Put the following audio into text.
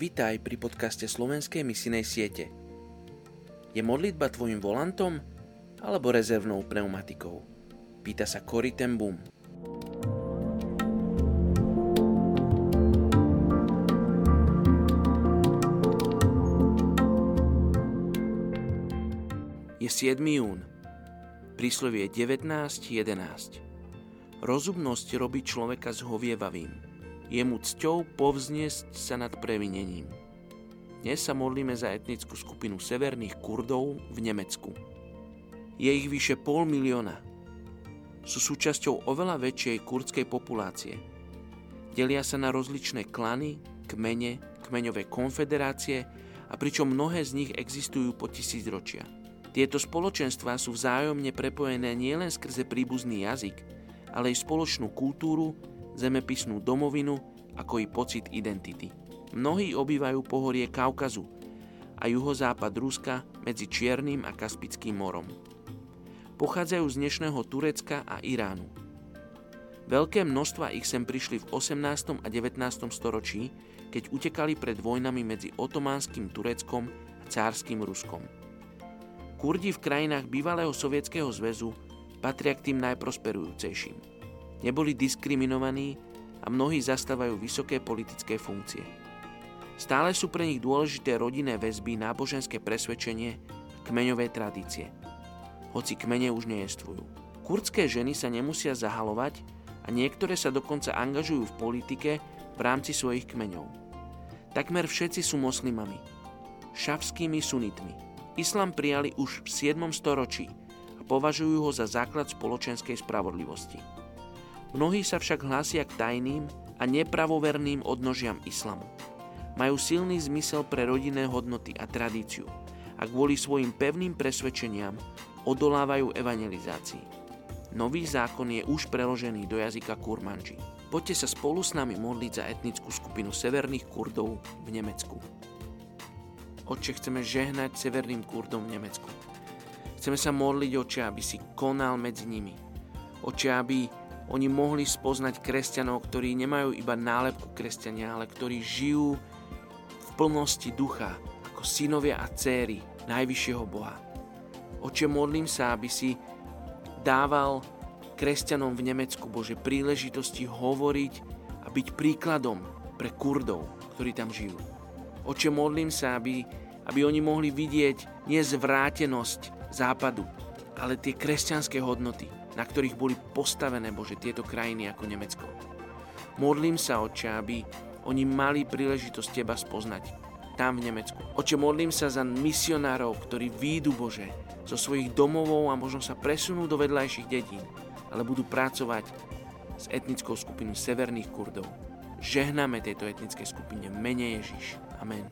Vítaj pri podcaste Slovenskej misinej siete. Je modlitba tvojim volantom alebo rezervnou pneumatikou? Pýta sa Cory ten Boom. Je 7. jún. Príslovie 19.11. Rozumnosť robí človeka zhovievavým je mu cťou povzniesť sa nad previnením. Dnes sa modlíme za etnickú skupinu severných Kurdov v Nemecku. Je ich vyše pol milióna. Sú súčasťou oveľa väčšej kurdskej populácie. Delia sa na rozličné klany, kmene, kmeňové konfederácie a pričom mnohé z nich existujú po tisícročia. Tieto spoločenstvá sú vzájomne prepojené nielen skrze príbuzný jazyk, ale aj spoločnú kultúru, zemepisnú domovinu ako i pocit identity. Mnohí obývajú pohorie Kaukazu a juhozápad Ruska medzi Čiernym a Kaspickým morom. Pochádzajú z dnešného Turecka a Iránu. Veľké množstva ich sem prišli v 18. a 19. storočí, keď utekali pred vojnami medzi otománskym Tureckom a cárským Ruskom. Kurdi v krajinách bývalého Sovietskeho zväzu patria k tým najprosperujúcejším. Neboli diskriminovaní a mnohí zastávajú vysoké politické funkcie. Stále sú pre nich dôležité rodinné väzby, náboženské presvedčenie kmeňové tradície. Hoci kmene už nejestvujú. Kurdské ženy sa nemusia zahalovať a niektoré sa dokonca angažujú v politike v rámci svojich kmeňov. Takmer všetci sú moslimami, šavskými sunitmi. Islám prijali už v 7. storočí a považujú ho za základ spoločenskej spravodlivosti. Mnohí sa však hlásia k tajným a nepravoverným odnožiam islamu. Majú silný zmysel pre rodinné hodnoty a tradíciu a kvôli svojim pevným presvedčeniam odolávajú evangelizácii. Nový zákon je už preložený do jazyka kurmanži. Poďte sa spolu s nami modliť za etnickú skupinu severných Kurdov v Nemecku. Oče, chceme žehnať severným Kurdom v Nemecku. Chceme sa modliť, oče, aby si konal medzi nimi. Oče, aby oni mohli spoznať kresťanov, ktorí nemajú iba nálepku kresťania, ale ktorí žijú v plnosti ducha, ako synovia a céry najvyššieho Boha. Oče, modlím sa, aby si dával kresťanom v Nemecku Bože príležitosti hovoriť a byť príkladom pre Kurdov, ktorí tam žijú. Oče, modlím sa, aby, aby oni mohli vidieť nie zvrátenosť západu, ale tie kresťanské hodnoty, na ktorých boli postavené, Bože, tieto krajiny ako Nemecko. Modlím sa, Oče, aby oni mali príležitosť Teba spoznať tam v Nemecku. Oče, modlím sa za misionárov, ktorí výjdu, Bože, zo svojich domovov a možno sa presunú do vedľajších dedín, ale budú pracovať s etnickou skupinou severných Kurdov. Žehnáme tejto etnickej skupine mene Ježiš. Amen.